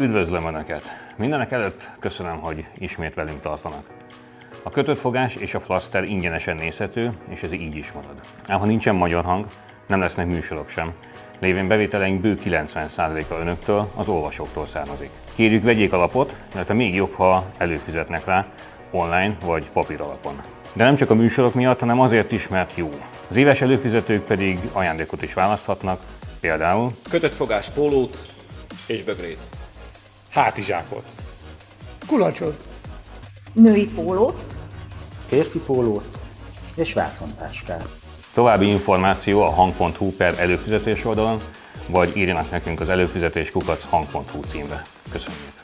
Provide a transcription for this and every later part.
Üdvözlöm Önöket! Mindenek előtt köszönöm, hogy ismét velünk tartanak. A kötött fogás és a flaster ingyenesen nézhető, és ez így is marad. Ám ha nincsen magyar hang, nem lesznek műsorok sem. Lévén bevételeink bő 90%-a önöktől, az olvasóktól származik. Kérjük vegyék alapot, mert a még jobb, ha előfizetnek rá, online vagy papír alapon. De nem csak a műsorok miatt, hanem azért is, mert jó. Az éves előfizetők pedig ajándékot is választhatnak, például Kötött fogás pólót és bögrét. hátizsákot, Kulacsot. női pólót, férfi pólót és vászontáskát. További információ a hang.hu per előfizetés oldalon, vagy írjanak nekünk az előfizetés kukac hang.hu címre. Köszönjük!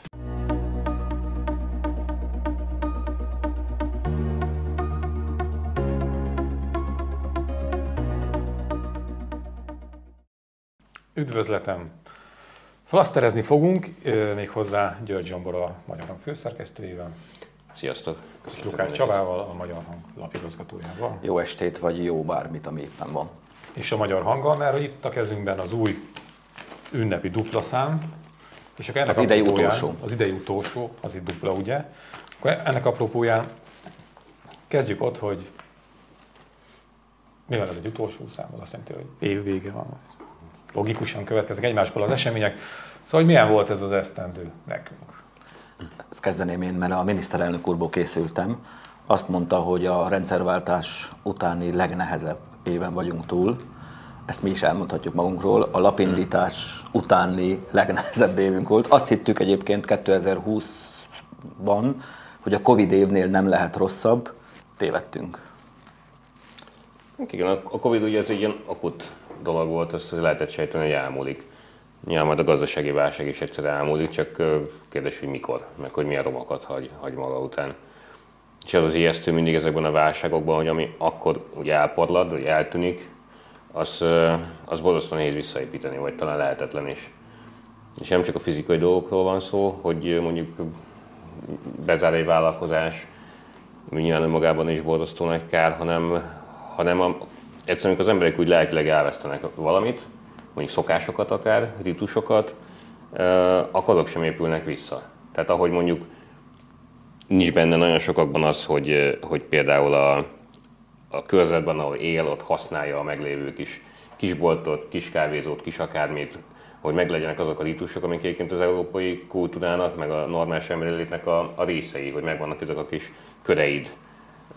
Üdvözletem. Flaszterezni fogunk, ö, méghozzá György Zsombor a Magyar Hang főszerkesztőjével, Sziasztok! és Lukács Csabával, a Magyar Hang lapigazgatójával, Jó estét, vagy jó bármit, ami éppen van. és a Magyar Hanggal, mert itt a kezünkben az új ünnepi dupla szám, és akkor ennek Az idei utolsó. Az idei utolsó, az itt dupla, ugye? Akkor ennek apropóján kezdjük ott, hogy mivel ez egy utolsó szám, az azt jelenti, hogy év vége van. Logikusan következnek egymásból az események. Szóval, hogy milyen volt ez az esztendő nekünk? Ezt kezdeném én, mert a miniszterelnök úrból készültem. Azt mondta, hogy a rendszerváltás utáni legnehezebb éven vagyunk túl. Ezt mi is elmondhatjuk magunkról. A lapindítás utáni legnehezebb évünk volt. Azt hittük egyébként 2020-ban, hogy a Covid évnél nem lehet rosszabb. Tévedtünk. Igen, a Covid ugye ez egy ilyen akut dolog volt, azt lehetett sejteni, hogy elmúlik. Nyilván majd a gazdasági válság is egyszer elmúlik, csak kérdés, hogy mikor, meg hogy milyen romokat hagy, hagy maga után. És az az ijesztő mindig ezekben a válságokban, hogy ami akkor ugye elporlad, vagy eltűnik, az, az borzasztóan nehéz visszaépíteni, vagy talán lehetetlen is. És nem csak a fizikai dolgokról van szó, hogy mondjuk bezár egy vállalkozás, nyilván önmagában is borzasztó nagy kár, hanem, hanem a, egyszerűen amikor az emberek úgy lelkileg elvesztenek valamit, mondjuk szokásokat akár, ritusokat, akkor azok sem épülnek vissza. Tehát ahogy mondjuk nincs benne nagyon sokakban az, hogy, hogy például a, a körzetben, ahol él, ott használja a meglévő kis kisboltot, kis kávézót, kis akármit, hogy meglegyenek azok a ritusok, amik egyébként az európai kultúrának, meg a normális emberi létnek a, a részei, hogy megvannak ezek a kis köreid,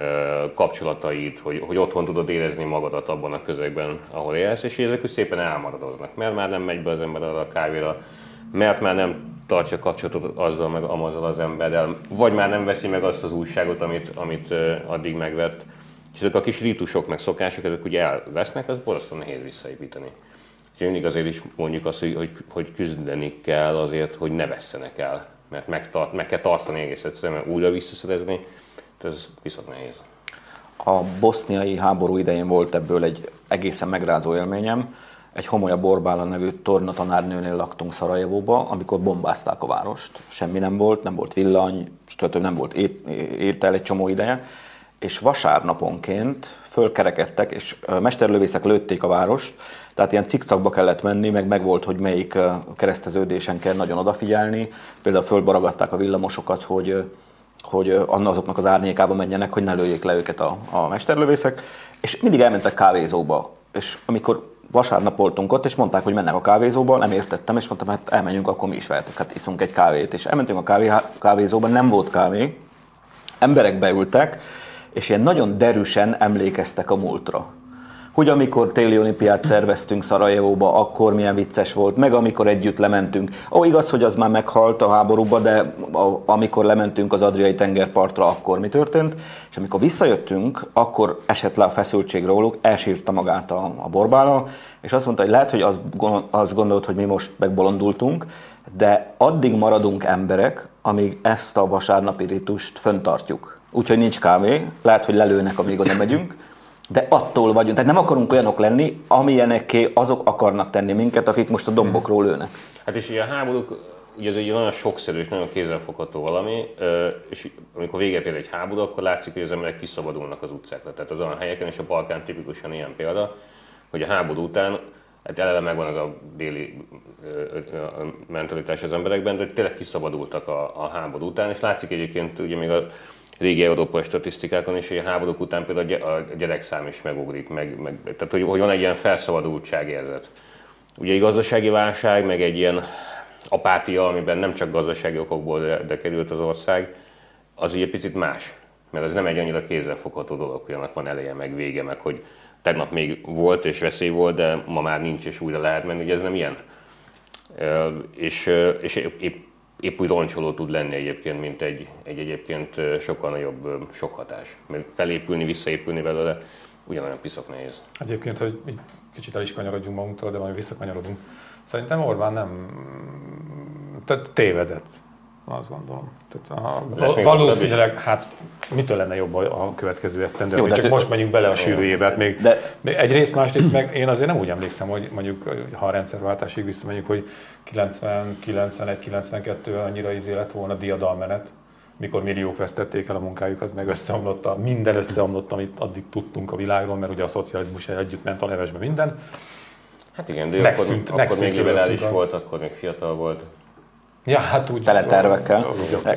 ö, kapcsolataid, hogy, hogy otthon tudod érezni magadat abban a közegben, ahol élsz, és ezek úgy szépen elmaradoznak, mert már nem megy be az ember arra a kávéra, mert már nem tartja kapcsolatot azzal meg amazzal az emberrel, vagy már nem veszi meg azt az újságot, amit, amit addig megvett. És ezek a kis ritusok, meg szokások, ezek ugye elvesznek, ez borzasztóan nehéz visszaépíteni. Úgyhogy mindig azért is mondjuk azt, hogy, hogy, küzdeni kell azért, hogy ne vesszenek el. Mert megtart, meg kell tartani egész egyszerűen, mert újra visszaszerezni, ez viszont nehéz. A boszniai háború idején volt ebből egy egészen megrázó élményem. Egy Homolya Borbála nevű tornatanárnőnél laktunk Szarajevóba, amikor bombázták a várost. Semmi nem volt, nem volt villany, stb. nem volt ét, étel egy csomó ideje. És vasárnaponként fölkerekedtek, és mesterlövészek lőtték a várost, tehát ilyen cikcakba kellett menni, meg megvolt, hogy melyik kereszteződésen kell nagyon odafigyelni. Például fölbaragadták a villamosokat, hogy hogy azoknak az árnyékába menjenek, hogy ne lőjék le őket a, a mesterlövészek, és mindig elmentek kávézóba. És amikor vasárnap voltunk ott, és mondták, hogy mennek a kávézóba, nem értettem, és mondtam, hát elmenjünk, akkor mi is vehetünk, hát iszunk egy kávét. És elmentünk a kávé, kávézóba, nem volt kávé, emberek beültek, és ilyen nagyon derűsen emlékeztek a múltra. Hogy amikor téli olimpiát szerveztünk Szarajevóba, akkor milyen vicces volt, meg amikor együtt lementünk. Ó, igaz, hogy az már meghalt a háborúba, de a, amikor lementünk az Adriai tengerpartra, akkor mi történt? És amikor visszajöttünk, akkor esett le a feszültség róluk, elsírta magát a, a borbála, és azt mondta, hogy lehet, hogy azt, azt gondolt, hogy mi most megbolondultunk, de addig maradunk emberek, amíg ezt a vasárnapi ritust föntartjuk. Úgyhogy nincs kávé, lehet, hogy lelőnek, amíg oda megyünk, de attól vagyunk. Tehát nem akarunk olyanok lenni, amilyenekké azok akarnak tenni minket, akik most a dombokról lőnek. Hát és ugye a háborúk, ugye ez egy nagyon sokszerű és nagyon kézzelfogható valami, és amikor véget ér egy háború, akkor látszik, hogy az emberek kiszabadulnak az utcákra. Tehát az olyan helyeken, és a Balkán tipikusan ilyen példa, hogy a háború után hát eleve megvan az a déli mentalitás az emberekben, de tényleg kiszabadultak a, a háború után, és látszik egyébként ugye még a régi európai statisztikákon is, hogy a háborúk után például a gyerekszám is megugrik, meg, meg, tehát hogy, hogy van egy ilyen felszabadultság érzet. Ugye egy gazdasági válság, meg egy ilyen apátia, amiben nem csak gazdasági okokból de, de került az ország, az ugye picit más. Mert ez nem egy annyira kézzelfogható dolog, hogy annak van eleje, meg vége, meg hogy tegnap még volt és veszély volt, de ma már nincs és újra lehet menni, ugye ez nem ilyen. És, és épp, épp úgy roncsoló tud lenni egyébként, mint egy, egy egyébként sokkal nagyobb sok hatás. Mert felépülni, visszaépülni belőle ugyanolyan piszok nehéz. Egyébként, hogy egy kicsit el is kanyarodjunk magunktól, de majd visszakanyarodunk. Szerintem Orbán nem tehát tévedett, azt gondolom. Tehát a, valószínűleg, hát mitől lenne jobb a, következő esztendő? Jó, csak most menjünk bele a sűrűjébe. Hát még, de... egyrészt, másrészt meg én azért nem úgy emlékszem, hogy mondjuk, ha a rendszerváltásig visszamegyünk, hogy 90, 91, 92 annyira izé lett volna diadalmenet, mikor milliók vesztették el a munkájukat, meg összeomlott a, minden összeomlott, amit addig tudtunk a világról, mert ugye a szocializmus együtt ment a levesbe minden. Hát igen, de megszűnt, akkor, akkor még liberális volt, akkor még fiatal volt. Ja, hát úgy. Tele tervekkel.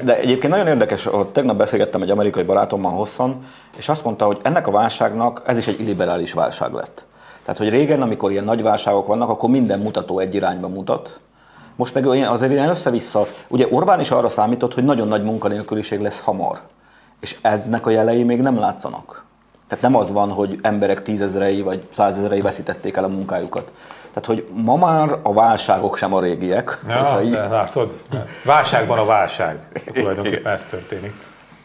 De egyébként nagyon érdekes, hogy tegnap beszélgettem egy amerikai barátommal hosszan, és azt mondta, hogy ennek a válságnak ez is egy illiberális válság lett. Tehát, hogy régen, amikor ilyen nagy válságok vannak, akkor minden mutató egy irányba mutat, most meg azért ilyen össze-vissza. Ugye Orbán is arra számított, hogy nagyon nagy munkanélküliség lesz hamar. És eznek a jelei még nem látszanak. Tehát nem az van, hogy emberek tízezrei vagy százezrei veszítették el a munkájukat. Tehát, hogy ma már a válságok sem a régiek. Ja, így... de látod? Válságban a válság. Tulajdonképpen ez történik.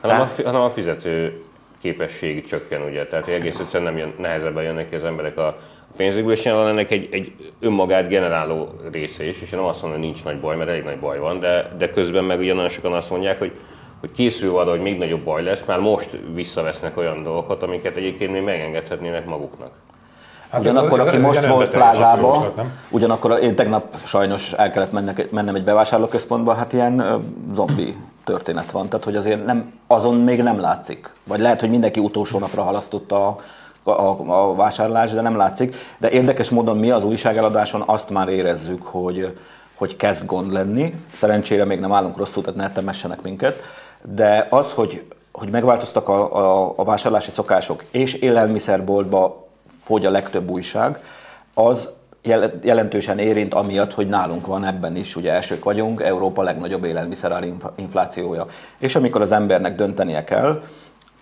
Hanem a, hanem a fizető képesség csökken, ugye? Tehát egész egyszerűen nem jön, nehezebben jönnek ki az emberek a pénzükből, és van ennek egy, egy önmagát generáló része is, és én nem azt mondom, hogy nincs nagy baj, mert elég nagy baj van, de, de közben meg ugye nagyon sokan azt mondják, hogy hogy készül arra, hogy még nagyobb baj lesz, már most visszavesznek olyan dolgokat, amiket egyébként még megengedhetnének maguknak. Hát ugyanakkor, aki most volt plázába, ugyanakkor én tegnap sajnos el kellett mennek, mennem egy bevásárlóközpontba, hát ilyen zombi történet van, tehát hogy azért nem, azon még nem látszik. Vagy lehet, hogy mindenki utolsó napra halasztotta a, a, a vásárlás, de nem látszik. De érdekes módon mi az újságeladáson azt már érezzük, hogy, hogy kezd gond lenni. Szerencsére még nem állunk rosszul, tehát ne temessenek minket. De az, hogy, hogy megváltoztak a, a, a vásárlási szokások, és élelmiszerboltba fogy a legtöbb újság, az jelentősen érint amiatt, hogy nálunk van ebben is, ugye elsők vagyunk, Európa legnagyobb élelmiszerár inflációja. És amikor az embernek döntenie kell,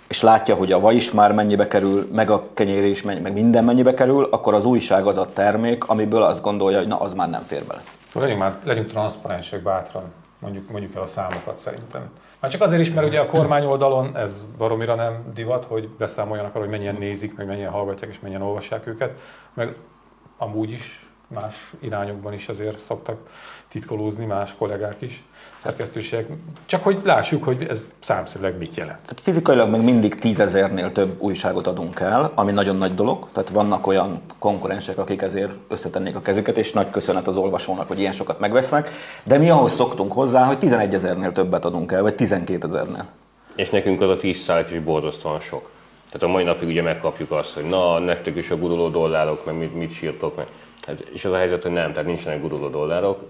és látja, hogy a vaj is már mennyibe kerül, meg a kenyér is, meg minden mennyibe kerül, akkor az újság az a termék, amiből azt gondolja, hogy na, az már nem fér bele. Legyünk már, legyünk transzparensek bátran, mondjuk, mondjuk el a számokat szerintem. Hát csak azért is, mert ugye a kormány oldalon ez baromira nem divat, hogy beszámoljanak arról, hogy mennyien nézik, meg mennyien hallgatják és mennyien olvassák őket, meg amúgy is más irányokban is azért szoktak titkolózni más kollégák is, szerkesztőségek. Csak hogy lássuk, hogy ez számszerűleg mit jelent. Tehát fizikailag még mindig tízezernél több újságot adunk el, ami nagyon nagy dolog. Tehát vannak olyan konkurensek, akik ezért összetennék a kezüket, és nagy köszönet az olvasónak, hogy ilyen sokat megvesznek. De mi ahhoz szoktunk hozzá, hogy 11 ezernél többet adunk el, vagy 12 ezernél. És nekünk az a 10 százalék is borzasztóan sok. Tehát a mai napig ugye megkapjuk azt, hogy na, nektek is a guruló dollárok, meg mit, mit sírtok meg. Hát, és az a helyzet, hogy nem, tehát nincsenek guruló dollárok,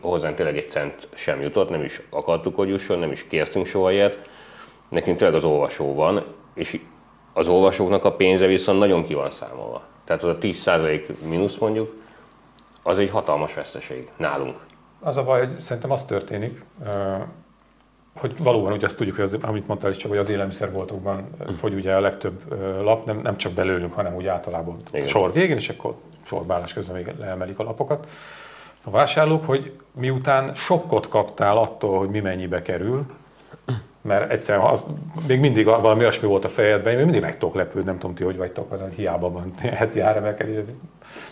hozzánk tényleg egy cent sem jutott, nem is akartuk, hogy jusson, nem is kértünk soha ilyet. Nekünk tényleg az olvasó van, és az olvasóknak a pénze viszont nagyon ki van számolva. Tehát az a 10% mínusz mondjuk, az egy hatalmas veszteség nálunk. Az a baj, hogy szerintem az történik, hogy valóban ugye azt tudjuk, hogy az, amit mondtál is csak, hogy az élelmiszerboltokban fogy ugye a legtöbb lap, nem, nem csak belőlünk, hanem úgy általában Igen. sor végén, és akkor sorbálás közben még leemelik a lapokat a vásárlók, hogy miután sokkot kaptál attól, hogy mi mennyibe kerül, mert egyszerűen az, még mindig valami olyasmi volt a fejedben, én mindig meg tudok lepődni, nem tudom ti, hogy vagytok, hogy hiába van heti áremelkedés,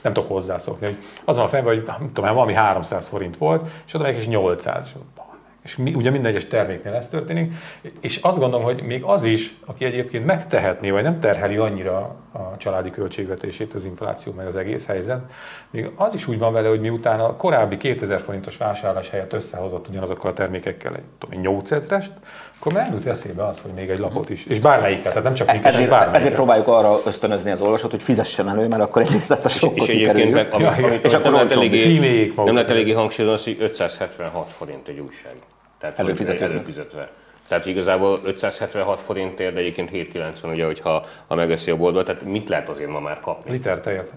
nem tudok hozzászokni. Hogy azon a fejemben, hogy nem tudom, valami 300 forint volt, és oda meg is 800. És mi, ugye minden egyes terméknél ez történik, és azt gondolom, hogy még az is, aki egyébként megtehetné, vagy nem terheli annyira a családi költségvetését az infláció, meg az egész helyzet, még az is úgy van vele, hogy miután a korábbi 2000 forintos vásárlás helyett összehozott ugyanazokkal a termékekkel egy tudom, 8000-est, akkor már eszébe az, hogy még egy lapot is, és bármelyiket, tehát nem csak minket, Ezért, bármelyiket. ezért próbáljuk arra ösztönözni az olvasót, hogy fizessen elő, mert akkor egyrészt ezt a sokkot És egyébként meg, amit, amit és akkor nem lehet eléggé hangsúlyozni, az, hogy 576 forint egy újság. Tehát Előfizetődve. hogy előfizetve. Tehát igazából 576 forintért, de egyébként 790, ugye, hogyha ha megveszi a boltba, tehát mit lehet azért ma már kapni? Liter tejet.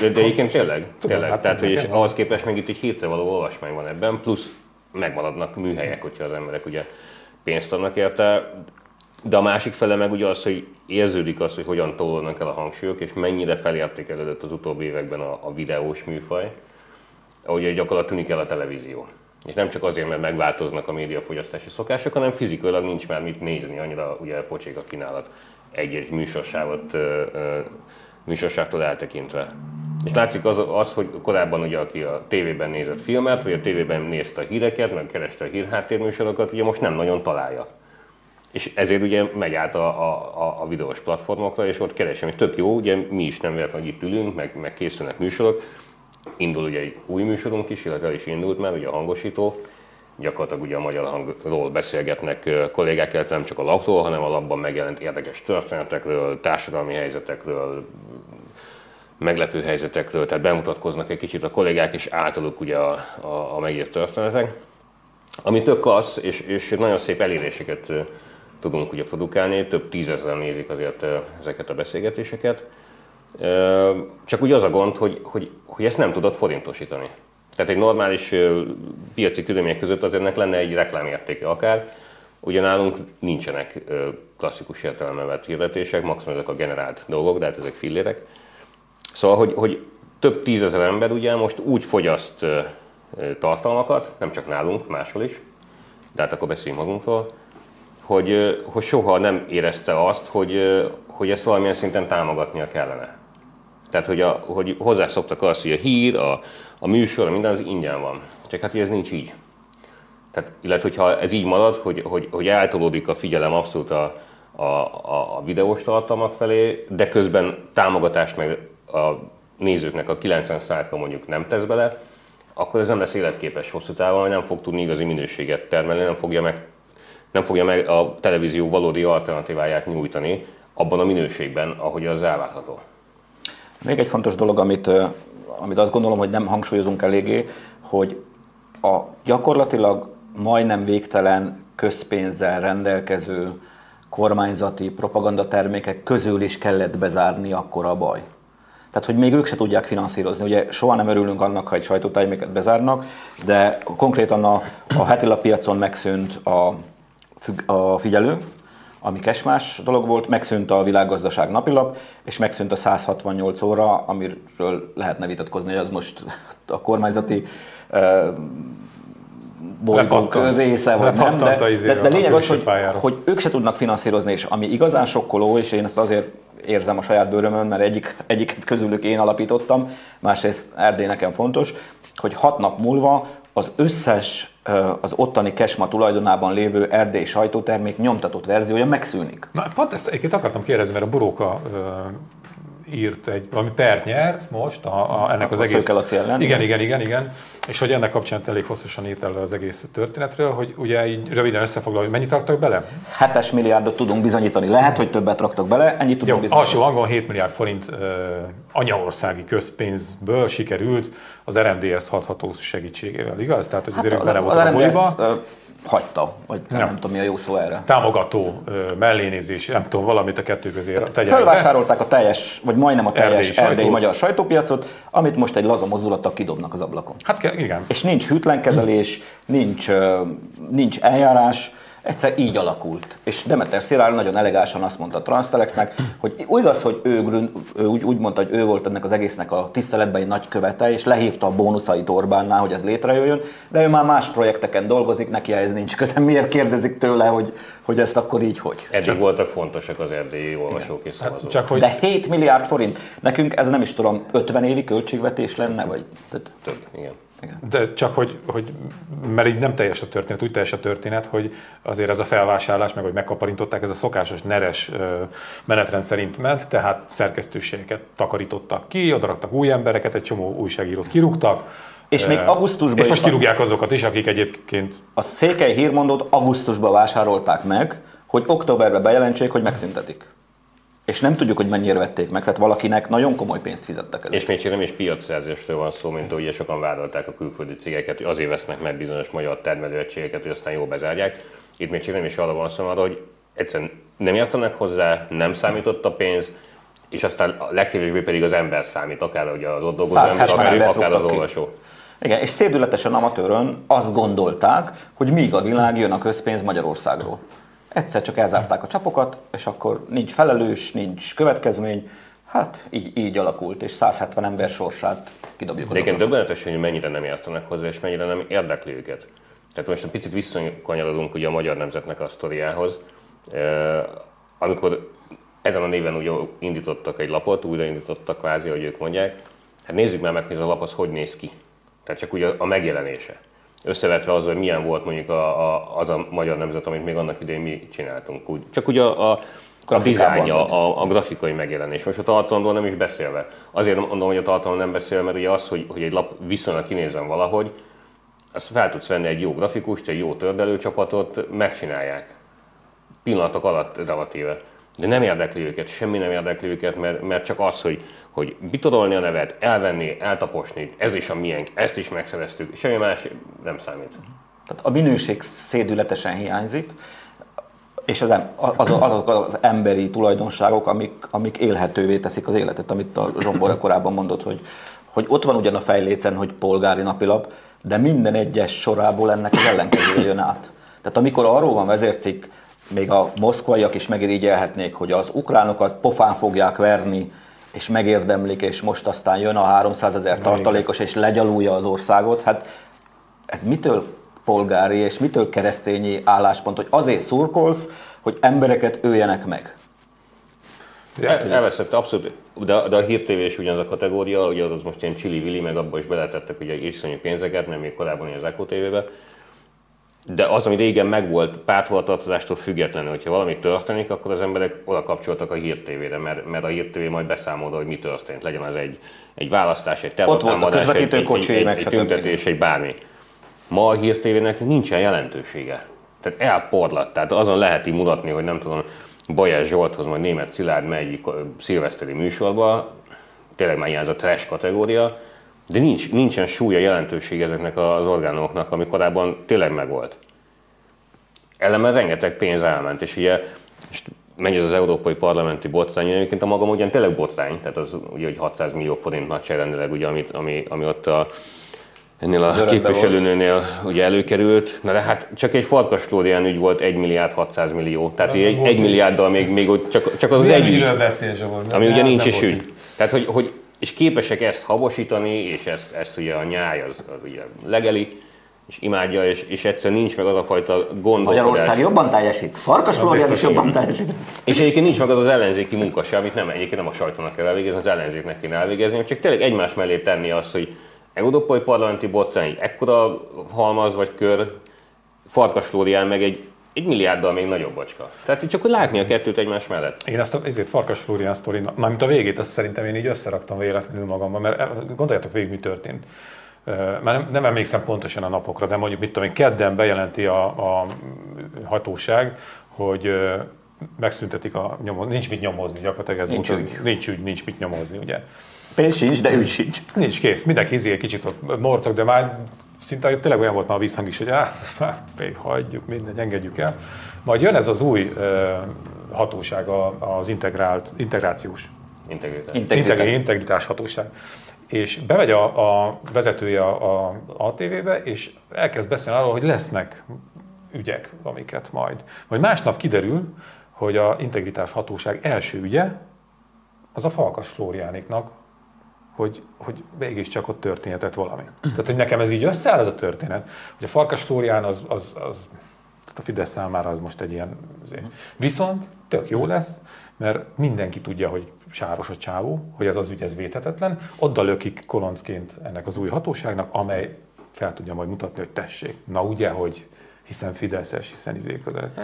De, de egyébként tényleg, Tudom, tényleg. hát Tehát, hogy és ahhoz képest még itt egy hétre való olvasmány van ebben, plusz megmaradnak műhelyek, hogyha az emberek ugye pénzt adnak érte. De a másik fele meg ugye az, hogy érződik az, hogy hogyan tolódnak el a hangsúlyok, és mennyire felértékelődött az utóbbi években a, a videós műfaj, ahogy gyakorlatilag tűnik el a televízió. És nem csak azért, mert megváltoznak a médiafogyasztási szokások, hanem fizikailag nincs már mit nézni, annyira ugye pocsék a kínálat egy-egy műsorsávot, műsorsávtól eltekintve. És látszik az, az, hogy korábban ugye, aki a tévében nézett filmet, vagy a tévében nézte a híreket, meg kereste a hírháttérműsorokat, ugye most nem nagyon találja. És ezért ugye megy át a, a, a, videós platformokra, és ott keresem, hogy tök jó, ugye mi is nem véletlenül, hogy itt ülünk, meg, meg készülnek műsorok. Indul ugye egy új műsorunk is, illetve el is indult már, ugye a hangosító. Gyakorlatilag ugye a magyar hangról beszélgetnek kollégák, illetve nem csak a lapról, hanem a lapban megjelent érdekes történetekről, társadalmi helyzetekről, meglepő helyzetekről, tehát bemutatkoznak egy kicsit a kollégák, és általuk ugye a, a, a megírt történetek. Ami tök klassz, és, és nagyon szép eléréseket tudunk ugye produkálni, több tízezeren nézik azért ezeket a beszélgetéseket. Csak úgy az a gond, hogy, hogy, hogy ezt nem tudod forintosítani. Tehát egy normális piaci körülmények között azért ennek lenne egy reklámértéke akár. Ugye nálunk nincsenek klasszikus értelemben vett hirdetések, maximum ezek a generált dolgok, de hát ezek fillérek. Szóval, hogy, hogy több tízezer ember ugye most úgy fogyaszt tartalmakat, nem csak nálunk, máshol is, de hát akkor beszéljünk magunkról, hogy, hogy soha nem érezte azt, hogy, hogy ezt valamilyen szinten támogatnia kellene. Tehát, hogy, a, hogy hozzászoktak azt, hogy a hír, a, a műsor, minden az ingyen van. Csak hát ez nincs így. Tehát, illetve, hogyha ez így marad, hogy, hogy, hogy eltolódik a figyelem abszolút a, a, a, a videós tartalmak felé, de közben támogatást meg a nézőknek a 90%-a mondjuk nem tesz bele, akkor ez nem lesz életképes hosszú távon, nem fog tudni igazi minőséget termelni, nem fogja meg, nem fogja meg a televízió valódi alternatíváját nyújtani abban a minőségben, ahogy az elvárható. Még egy fontos dolog, amit, amit azt gondolom, hogy nem hangsúlyozunk eléggé, hogy a gyakorlatilag majdnem végtelen közpénzzel rendelkező kormányzati propagandatermékek közül is kellett bezárni akkor a baj. Tehát, hogy még ők se tudják finanszírozni. Ugye soha nem örülünk annak, ha egy sajtóterméket bezárnak, de konkrétan a, a heti piacon megszűnt a, a figyelő, ami kesmás dolog volt, megszűnt a világgazdaság napilap, és megszűnt a 168 óra, amiről lehetne vitatkozni, hogy az most a kormányzati uh, bolygók része, vagy nem, de, de, de lényeg az, hogy, hogy ők se tudnak finanszírozni, és ami igazán sokkoló, és én ezt azért érzem a saját bőrömön, mert egyik, egyiket közülük én alapítottam, másrészt Erdély nekem fontos, hogy hat nap múlva az összes az ottani Kesma tulajdonában lévő erdély sajtótermék nyomtatott verziója megszűnik. Na, pont ezt egyébként akartam kérdezni, mert a Buróka ö, írt egy, valami pert nyert most a, a, ennek az A egész... Szőke-Laci ellen, Igen, igen. igen, igen. És hogy ennek kapcsán elég hosszasan írt el az egész történetről, hogy ugye így röviden összefoglalva, hogy mennyit raktak bele? 7 milliárdot tudunk bizonyítani. Lehet, hogy többet raktak bele, ennyit tudunk Jó, bizonyítani. alsó hangon 7 milliárd forint ö, anyaországi közpénzből sikerült az RMDS hatható segítségével, igaz? Tehát, hogy azért hát bele voltak a buliba. RMDS, ö, hagyta, vagy nem, nem tudom mi a jó szó erre. Támogató mellénézés, nem tudom, valamit a kettő közé tegyenek be. Fölvásárolták a teljes, vagy majdnem a teljes Erdélyi erdélyi, magyar sajtópiacot, amit most egy laza mozdulattal kidobnak az ablakon. Hát igen. És nincs hűtlenkezelés, nincs, nincs eljárás, egyszer így alakult. És Demeter Szilárd nagyon elegánsan azt mondta a Transtelexnek, hogy igaz, hogy ő, grün, ő úgy, úgy mondta, hogy ő volt ennek az egésznek a tiszteletbeli nagy követe, és lehívta a bónuszait Orbánnál, hogy ez létrejöjjön, de ő már más projekteken dolgozik, neki ehhez nincs köze. Miért kérdezik tőle, hogy, hogy ezt akkor így hogy? Eddig voltak fontosak az erdélyi olvasók és szavazók. Csak hogy De 7 milliárd forint, nekünk ez nem is tudom, 50 évi költségvetés lenne, vagy? Több, igen. De csak hogy, hogy, mert így nem teljes a történet, úgy teljes a történet, hogy azért ez a felvásárlás, meg hogy megkaparintották, ez a szokásos neres menetrend szerint ment, tehát szerkesztőségeket takarítottak ki, odaraktak új embereket, egy csomó újságírót kirúgtak, És még augusztusban És most kirúgják azokat is, akik egyébként A székely hírmondót augusztusban vásárolták meg, hogy októberben bejelentsék, hogy megszüntetik. És nem tudjuk, hogy mennyire vették meg, tehát valakinek nagyon komoly pénzt fizettek ezért. És még csak nem is piacszerzésről van szó, mint ugye sokan vádolták a külföldi cégeket, hogy azért vesznek meg bizonyos magyar termelőegységeket, hogy aztán jól bezárják. Itt még csak nem is arra van szó, arra, hogy egyszerűen nem értenek hozzá, nem számított a pénz, és aztán a legkevésbé pedig az ember számít, akár ugye az ott dolgozó ember, 170 akár, akár az olvasó. Igen, és szédületesen amatőrön azt gondolták, hogy míg a világ jön a közpénz Magyarországról. Egyszer csak elzárták a csapokat, és akkor nincs felelős, nincs következmény. Hát így, így alakult, és 170 ember sorsát kidobjuk. De egyébként döbbenetes, hogy mennyire nem értenek hozzá, és mennyire nem érdekli őket. Tehát most egy picit visszakanyarodunk ugye a magyar nemzetnek a sztoriához. Amikor ezen a néven ugye indítottak egy lapot, újraindítottak kvázi, hogy ők mondják, hát nézzük már meg, hogy ez a lap az hogy néz ki. Tehát csak ugye a megjelenése. Összevetve az, hogy milyen volt mondjuk a, a, az a magyar nemzet, amit még annak idején mi csináltunk. Úgy, csak ugye a, a, a dizájnja, a, a grafikai megjelenés. Most a tartalomról nem is beszélve. Azért mondom, hogy a tartalom nem beszél, mert ugye az, hogy, hogy egy lap viszonylag kinézzen valahogy, azt fel tudsz venni egy jó grafikust, egy jó tördelőcsapatot, megcsinálják. Pillanatok alatt relatíve. De nem érdekli őket, semmi nem érdekli őket, mert, mert csak az, hogy, hogy bitodolni a nevet, elvenni, eltaposni, ez is a miénk, ezt is megszereztük, semmi más nem számít. Tehát a minőség szédületesen hiányzik, és az, em- az, azok az emberi tulajdonságok, amik, amik élhetővé teszik az életet, amit a Zsombora korábban mondott, hogy, hogy ott van ugyan a fejlécen, hogy polgári napilap, de minden egyes sorából ennek az ellenkezője jön át. Tehát amikor arról van vezércikk, még a moszkvaiak is megirigyelhetnék, hogy az ukránokat pofán fogják verni, és megérdemlik, és most aztán jön a 300 ezer tartalékos, és legyalulja az országot, hát ez mitől polgári és mitől keresztényi álláspont, hogy azért szurkolsz, hogy embereket öljenek meg. El, elveszette abszolút, de, de a Hír TV is ugyanaz a kategória, ugye az most ilyen Chili Willy, meg abba is beletettek ugye iszonyú pénzeket, mert még korábban az Echo TV-be. De az, ami régen megvolt párthovatartozástól függetlenül, hogyha valami történik, akkor az emberek oda kapcsoltak a Hír TV-re, mert, mert a Hír TV majd beszámol, hogy mi történt. Legyen az egy, egy választás, egy terrortámadás, egy, egy, egy, egy, tüntetés, egy bármi. Ma a Hír TV-nek nincsen jelentősége. Tehát elporlat. Tehát azon lehet mutatni, hogy nem tudom, Bajás Zsolthoz, majd német Szilárd megy szilveszteri műsorba, tényleg már ilyen ez a trash kategória, de nincs, nincsen súlya, jelentőség ezeknek az orgánoknak, ami korábban tényleg megvolt. Ellenben rengeteg pénz elment, és ugye és megy ez az európai parlamenti botrány, egyébként a magam ugyan tényleg botrány, tehát az ugye, hogy 600 millió forint nagyságrendileg, ugye, amit, ami, ami ott a, ennél a Zöldbe képviselőnőnél ugye előkerült, na de hát csak egy Farkas Flórián ügy volt 1 milliárd 600 millió, tehát Nem egy, volt egy milliárddal még, még ott csak, csak az, az egy ügy, beszél Zsolt? ami Nem, ugye nem nincs is ügy. Tehát, hogy, hogy és képesek ezt habosítani, és ezt, ezt ugye a nyáj az, az ugye legeli, és imádja, és, és egyszerűen nincs meg az a fajta gondolkodás. Magyarország jobban teljesít. Farkas Flórián is jobban teljesít. És egyébként nincs meg az az ellenzéki munka se, amit nem, egyébként nem a sajtónak kell elvégezni, az ellenzéknek kéne elvégezni, hanem csak tényleg egymás mellé tenni azt, hogy európai parlamenti botrány, ekkora halmaz vagy kör, Farkas Flórián meg egy, egy milliárddal még nagyobb bacska. Tehát csak hogy látni a kettőt egymás mellett. Én azt a, ezért Farkas Flórián sztori, mármint a végét, azt szerintem én így összeraktam véletlenül magamban, mert eh, gondoljátok végig, mi történt. Már nem, nem emlékszem pontosan a napokra, de mondjuk, mit tudom én, kedden bejelenti a, a hatóság, hogy megszüntetik a nyomoz, nincs mit nyomozni gyakorlatilag ez Nincs volt, ügy. nincs ügy, nincs mit nyomozni, ugye. Pénz sincs, de ügy sincs. Nincs kész, mindenki izé egy kicsit ott morcog, de már szinte tényleg olyan volt már a visszhang is, hogy áh, már még hagyjuk, mindegy, engedjük el. Majd jön ez az új hatóság, a- az integrált, integrációs Integritás. Integritás. integri, integritás hatóság. És bemegy a, a vezetője a, a ATV-be, és elkezd beszélni arról, hogy lesznek ügyek, amiket majd. Majd másnap kiderül, hogy a integritás hatóság első ügye az a Falkas Flóriániknak, hogy, hogy mégiscsak ott történhetett valami. Tehát, hogy nekem ez így összeáll ez a történet, hogy a Farkas Flórián az, az, az tehát a Fidesz számára az most egy ilyen... azért. Viszont tök jó lesz, mert mindenki tudja, hogy sáros a csávó, hogy ez az ügy ez védhetetlen, oda lökik koloncként ennek az új hatóságnak, amely fel tudja majd mutatni, hogy tessék, na ugye, hogy hiszen Fideszes, hiszen izé között.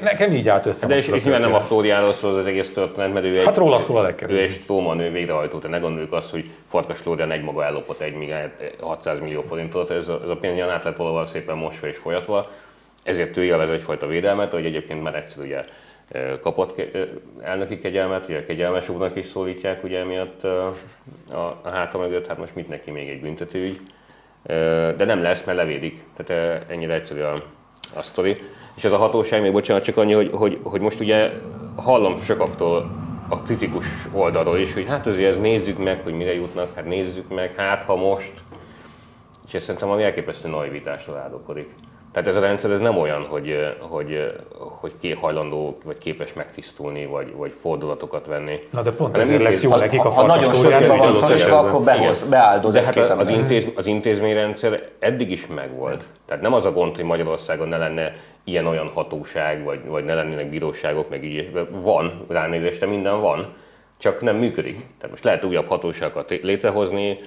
Nekem így állt össze. De és, és nyilván nem a. Flóriáról szól az egész történet, mert ő egy, Hát róla szól a legkevésbé. ő egy stróman, ő végrehajtó, tehát ne gondoljuk azt, hogy Farkas Flórián egy maga ellopott egy milliárd 600 millió forintot, ez a, ez a pénz nyilván át lett valahol szépen mosva és folyatva, ezért ő élvez egyfajta védelmet, hogy egyébként már egyszer ugye kapott elnöki kegyelmet, ugye kegyelmes úrnak is szólítják ugye emiatt eh, a, a háta mögött, hát most mit neki még egy büntetőügy, de nem lesz, mert levédik, tehát eh, ennyire egyszerű a, a sztori. És ez a hatóság, még bocsánat, csak annyi, hogy, hogy, hogy most ugye hallom sokaktól a kritikus oldalról is, hogy hát azért ez nézzük meg, hogy mire jutnak, hát nézzük meg, hát ha most. És ez szerintem ami elképesztő naivitásra áldokodik. Tehát ez a rendszer ez nem olyan, hogy, hogy, hogy ki hajlandó, vagy képes megtisztulni, vagy, vagy fordulatokat venni. Na de pont Hanem ezért lesz jó nekik a Ha nagyon sötétben van esetben. akkor behoz, beáldoz De hát az, intéz, az intézményrendszer eddig is megvolt. Tehát nem az a gond, hogy Magyarországon ne lenne ilyen-olyan hatóság, vagy, vagy ne lennének bíróságok, meg így van, ránézésre minden van, csak nem működik. Tehát most lehet újabb hatóságokat létrehozni,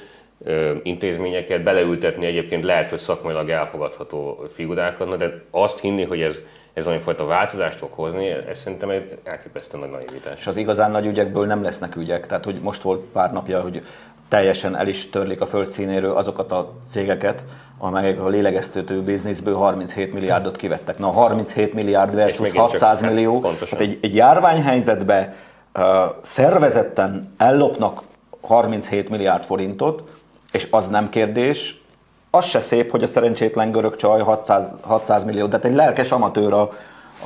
intézményeket, beleültetni egyébként lehet, hogy szakmailag elfogadható figurákat, na de azt hinni, hogy ez, ez fajta változást fog hozni, ez szerintem egy elképesztő nagy naivitás. És az igazán nagy ügyekből nem lesznek ügyek. Tehát, hogy most volt pár napja, hogy teljesen el is törlik a földszínéről azokat a cégeket, amelyek a lélegeztető bizniszből 37 milliárdot kivettek. Na, 37 milliárd versus megint csak, 600 hát millió. Tehát egy, egy járványhelyzetben uh, szervezetten ellopnak 37 milliárd forintot, és az nem kérdés, az se szép, hogy a szerencsétlen görög csaj 600, 600 millió, tehát egy lelkes amatőr a,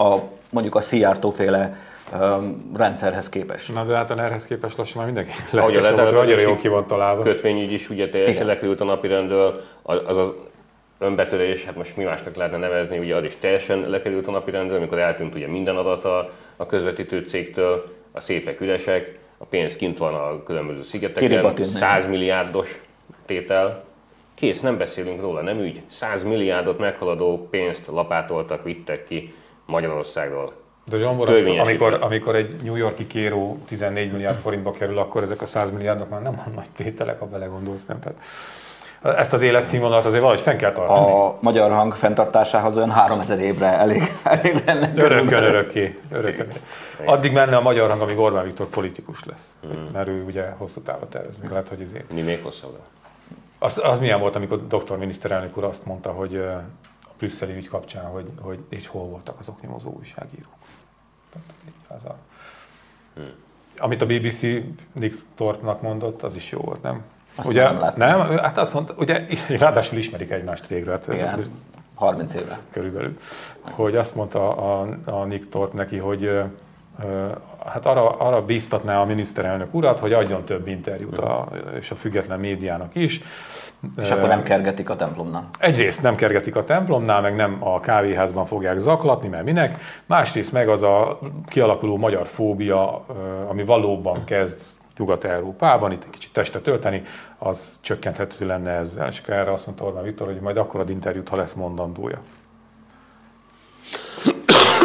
a mondjuk a Szijjártó féle um, rendszerhez képest. Na de hát a NER-hez képest lassan már mindenki lelkes volt, annyira jó ki van találva. kötvényügy is ugye teljesen lekerült a napirendről, az az, az önbetörés, hát most mi másnak lehetne nevezni, ugye az is teljesen lekerült a napirendről, amikor eltűnt ugye minden adat a, közvetítő cégtől, a széfek üresek, a pénz kint van a különböző szigeteken, Kiribati 100 milliárdos tétel, kész, nem beszélünk róla, nem ügy. 100 milliárdot meghaladó pénzt lapátoltak, vittek ki Magyarországról. De Zsombor, amikor, amikor egy New Yorki kéró 14 milliárd forintba kerül, akkor ezek a 100 milliárdok már nem olyan nagy tételek, ha belegondolsz, nem? Tehát ezt az életszínvonalat azért valahogy fenn kell tartani. A magyar hang fenntartásához olyan 3000 évre elég, elég lenne. Örökön, örökké, örökön. Addig menne a magyar hang, amíg Orbán Viktor politikus lesz. Hmm. Mert ő ugye hosszú távra tervez. Lehet, hogy izé. Mi még hosszabbra? Az, az milyen volt, amikor doktor miniszterelnök úr azt mondta, hogy a brüsszeli ügy kapcsán, hogy, hogy és hol voltak az oknyomozó újságírók. Az a, Amit a BBC Nick Thorpe-nak mondott, az is jó volt, nem? Azt ugye, nem láttam. nem, hát azt mondta, ugye, ráadásul ismerik egymást végre, hát Igen, 30 éve. körülbelül, hogy azt mondta a, a Nick Thorpe neki, hogy hát arra, arra bíztatná a miniszterelnök urat, hogy adjon több interjút, a, és a független médiának is. És akkor nem kergetik a templomnál. Egyrészt nem kergetik a templomnál, meg nem a kávéházban fogják zaklatni, mert minek. Másrészt meg az a kialakuló magyar fóbia, ami valóban kezd Nyugat-Európában, itt egy kicsit testet ölteni, az csökkenthető lenne ezzel. És erre azt mondta Orbán Viktor, hogy majd akkor ad interjút, ha lesz mondandója.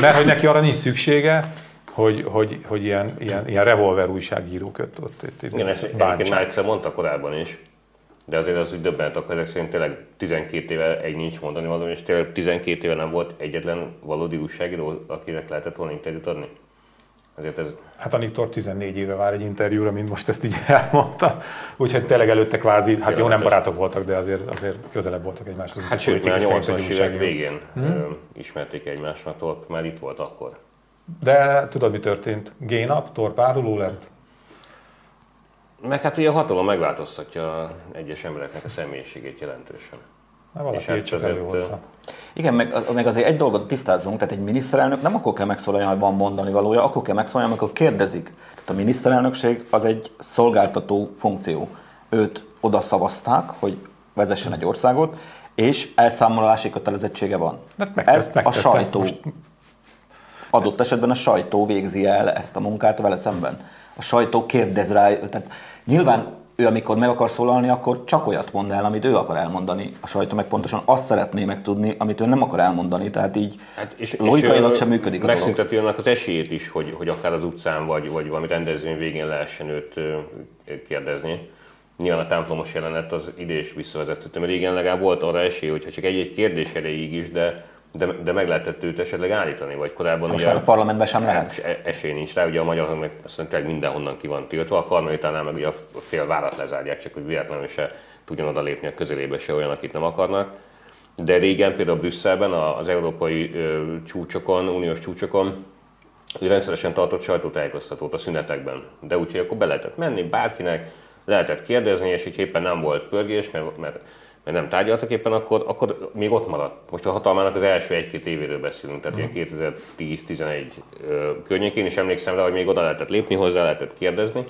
Mert hogy neki arra nincs szüksége, hogy, hogy, hogy ilyen, ilyen, ilyen revolver újságírók ott, ott, ott Igen, ezt egyébként már egyszer mondta korábban is, de azért az, hogy döbbent, akkor ezek szerint tényleg 12 éve egy nincs mondani való, és tényleg 12 éve nem volt egyetlen valódi újságíró, akinek lehetett volna interjút adni. Azért ez Hát a Nick Thorpe 14 éve vár egy interjúra, mint most ezt így elmondta. Úgyhogy tényleg előtte kvázi, hát jó, nem barátok voltak, de azért, azért közelebb voltak egymáshoz. Hát sőt, már a Politikus, mint 80-as egy évek végén hmm. ismerték egymást, mert már itt volt akkor. De tudod, mi történt? Génap, Thorpe áruló lett? Meg hát ugye a hatalom megváltoztatja egyes embereknek a személyiségét jelentősen. Na, valaki És hát csak azért, előhozza. Igen, meg, meg azért egy dolgot tisztázzunk, tehát egy miniszterelnök nem akkor kell megszólalni, ha van mondani valója, akkor kell megszólalni, amikor kérdezik. Tehát a miniszterelnökség az egy szolgáltató funkció. Őt oda szavazták, hogy vezessen egy országot, és elszámolási kötelezettsége van. Hát megtett- Ezt a megtette. sajtó, Most- adott esetben a sajtó végzi el ezt a munkát vele szemben. A sajtó kérdez rá, tehát nyilván ő amikor meg akar szólalni, akkor csak olyat mond el, amit ő akar elmondani. A sajtó meg pontosan azt szeretné megtudni, amit ő nem akar elmondani, tehát így hát, és, logikailag ő sem működik a. Megszünteti annak az esélyét is, hogy, hogy akár az utcán vagy, vagy valami rendezvény végén lehessen őt kérdezni. Nyilván a templomos jelenet az ide is visszavezethető, mert régen legalább volt arra esély, hogyha csak egy-egy kérdés erejéig is, de, de, de meg lehetett őt esetleg állítani, vagy korábban Most ugye... a parlamentben sem lehet. Esély nincs rá, ugye a magyar meg azt tényleg mindenhonnan ki van tiltva, a karmelitánál meg ugye a fél várat lezárják, csak hogy véletlenül se tudjon oda lépni a közelébe se olyan, akit nem akarnak. De régen például Brüsszelben az európai csúcsokon, uniós csúcsokon ő rendszeresen tartott sajtótájékoztatót a szünetekben. De úgyhogy akkor be lehetett menni bárkinek, lehetett kérdezni, és így éppen nem volt pörgés, mert, mert, mert nem tárgyaltak éppen, akkor, akkor még ott maradt. Most a hatalmának az első egy-két évéről beszélünk, tehát ilyen 2010-11 ö, környékén is emlékszem rá, hogy még oda lehetett lépni hozzá, lehetett kérdezni.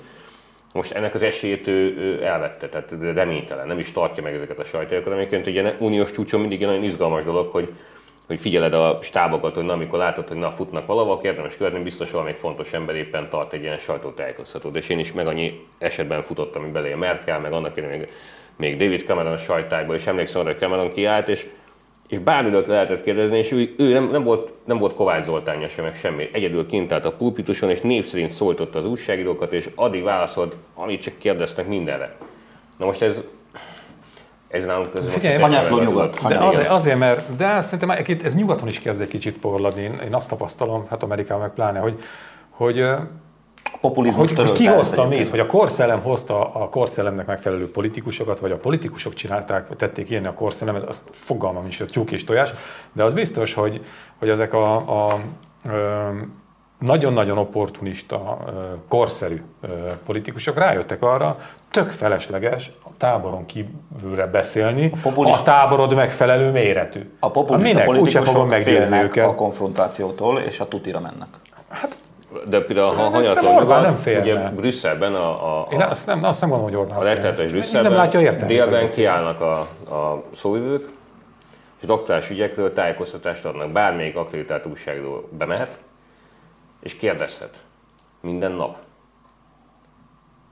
Most ennek az esélyét ő, ő elvette, tehát reménytelen, nem is tartja meg ezeket a sajtókat, amiket ugye uniós csúcson mindig egy nagyon izgalmas dolog, hogy, hogy figyeled a stábokat, hogy na, amikor látod, hogy na, futnak valahol, érdemes követni, biztos valamelyik fontos ember éppen tart egy ilyen sajtótájékoztatót. És én is meg annyi esetben futottam, belé a Merkel, meg annak idején még, David Cameron a sajtákban, és emlékszem arra, hogy Cameron kiállt, és és bármilyen lehetett kérdezni, és ő, ő nem, nem, volt, nem volt Kovács Zoltánja sem, meg semmi. Egyedül kint állt a pulpituson, és név szerint szólította az újságírókat, és addig válaszolt, amit csak kérdeztek mindenre. Na most ez, ez nálunk Figyelj, most nyugat. tudod. De azért, azért, mert, de szerintem ez nyugaton is kezd egy kicsit porladni. Én, én azt tapasztalom, hát Amerikában meg pláne, hogy, hogy, populizmus hogy, hogy ki hozta mit, hogy a korszellem hozta a korszellemnek megfelelő politikusokat, vagy a politikusok csinálták, tették ilyen a korszellemet, azt fogalmam nincs, hogy tyúk és tojás, de az biztos, hogy, hogy ezek a, a ö, nagyon-nagyon opportunista, korszerű politikusok rájöttek arra, tök felesleges a táboron kívülre beszélni, a, populista- a táborod megfelelő méretű. A populista Minek? Úgyse politikusok fogom meggyőzni őket. a konfrontációtól, és a tutira mennek. De például a ezt nem félne. ugye Brüsszelben a, a, Én azt nem, azt nem gondolom, hogy Orbán a fél. rettenetes Nem Brüsszelben látja értelmét. délben hogy kiállnak a, a szóvivők, és doktorás ügyekről tájékoztatást adnak. Bármelyik akreditált újságról bemehet, és kérdezhet. Minden nap.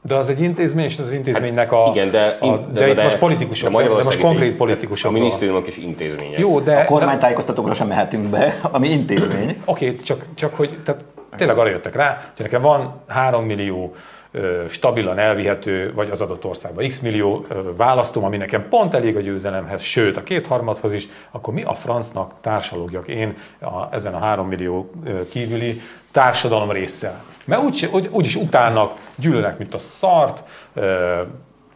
De az egy intézmény, és az intézménynek a... Hát Igen, de, a, de, de, most politikusok, de, de most konkrét politikusok. A minisztériumok is intézmények. Jó, de... A kormánytájékoztatókra sem mehetünk be, ami intézmény. Oké, csak, csak hogy tehát tényleg arra jöttek rá, hogy nekem van 3 millió stabilan elvihető, vagy az adott országban x millió ö, választóm, ami nekem pont elég a győzelemhez, sőt a kétharmadhoz is, akkor mi a francnak társalogjak én a, ezen a 3 millió kívüli társadalom résszel? Mert úgy, úgy, úgyis utálnak, gyűlölnek, mint a szart,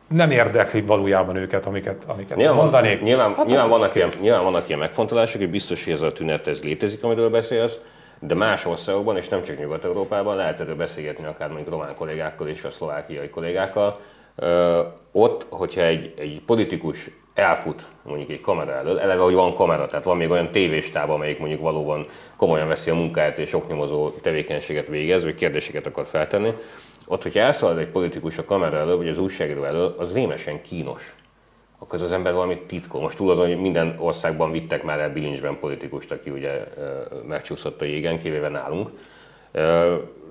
nem érdekli valójában őket, amiket, amiket Nyilván, mondanék. nyilván, Hát nyilván, ott- vannak ilyen, nyilván vannak ilyen megfontolások, hogy biztos, hogy ez a tünet ez létezik, amiről beszélsz, de más országokban, és nem csak Nyugat-Európában, lehet erről beszélgetni akár mondjuk román kollégákkal és a szlovákiai kollégákkal. Ott, hogyha egy, egy politikus elfut mondjuk egy kamera elől, eleve, hogy van kamera, tehát van még olyan tévéstáb, amelyik mondjuk valóban komolyan veszi a munkáját és oknyomozó tevékenységet végez, vagy kérdéseket akar feltenni, ott, hogyha elszalad egy politikus a kamera elől, vagy az újságíró elől, az rémesen kínos akkor az ember valamit titkol. Most túl azon, hogy minden országban vittek már el bilincsben politikust, aki ugye megcsúszott a jégen, kivéve nálunk.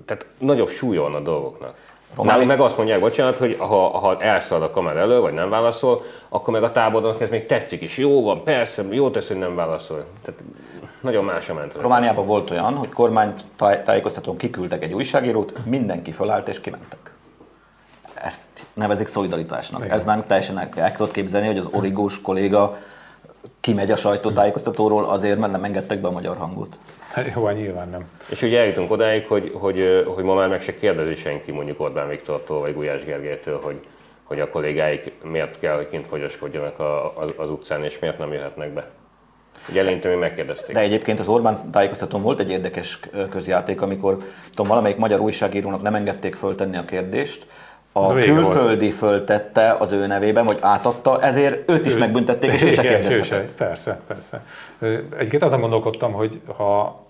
Tehát nagyobb súlya van a dolgoknak. Nálunk meg azt mondják, bocsánat, hogy ha, ha elszalad a kamera elő, vagy nem válaszol, akkor meg a tábornak ez még tetszik is. Jó van, persze, jó tesz, hogy nem válaszol. Tehát nagyon más a mentalitás. Romániában volt olyan, hogy kormánytájékoztatón kiküldtek egy újságírót, mindenki fölállt és kimentek. Ezt nevezik szolidaritásnak. Ez nálunk teljesen el, el tudod képzelni, hogy az origós kolléga kimegy a sajtótájékoztatóról azért, mert nem engedtek be a magyar hangot. Hát Jó, hát nyilván nem. És ugye eljutunk odáig, hogy, hogy, hogy ma már meg se kérdezi senki mondjuk Orbán Viktortól vagy Gulyás Gergelytől, hogy, hogy a kollégáik miért kell, hogy kint fogyaskodjanak a, az, az utcán, és miért nem jöhetnek be. Ugye eleinte még megkérdezték. De egyébként az Orbán tájékoztatón volt egy érdekes közjáték, amikor tudom, valamelyik magyar újságírónak nem engedték föltenni a kérdést, a vége volt. külföldi föltette az ő nevében, vagy átadta, ezért őt is megbüntették, és ő se kérdezhetett. Persze, persze. Egyébként azon gondolkodtam, hogy ha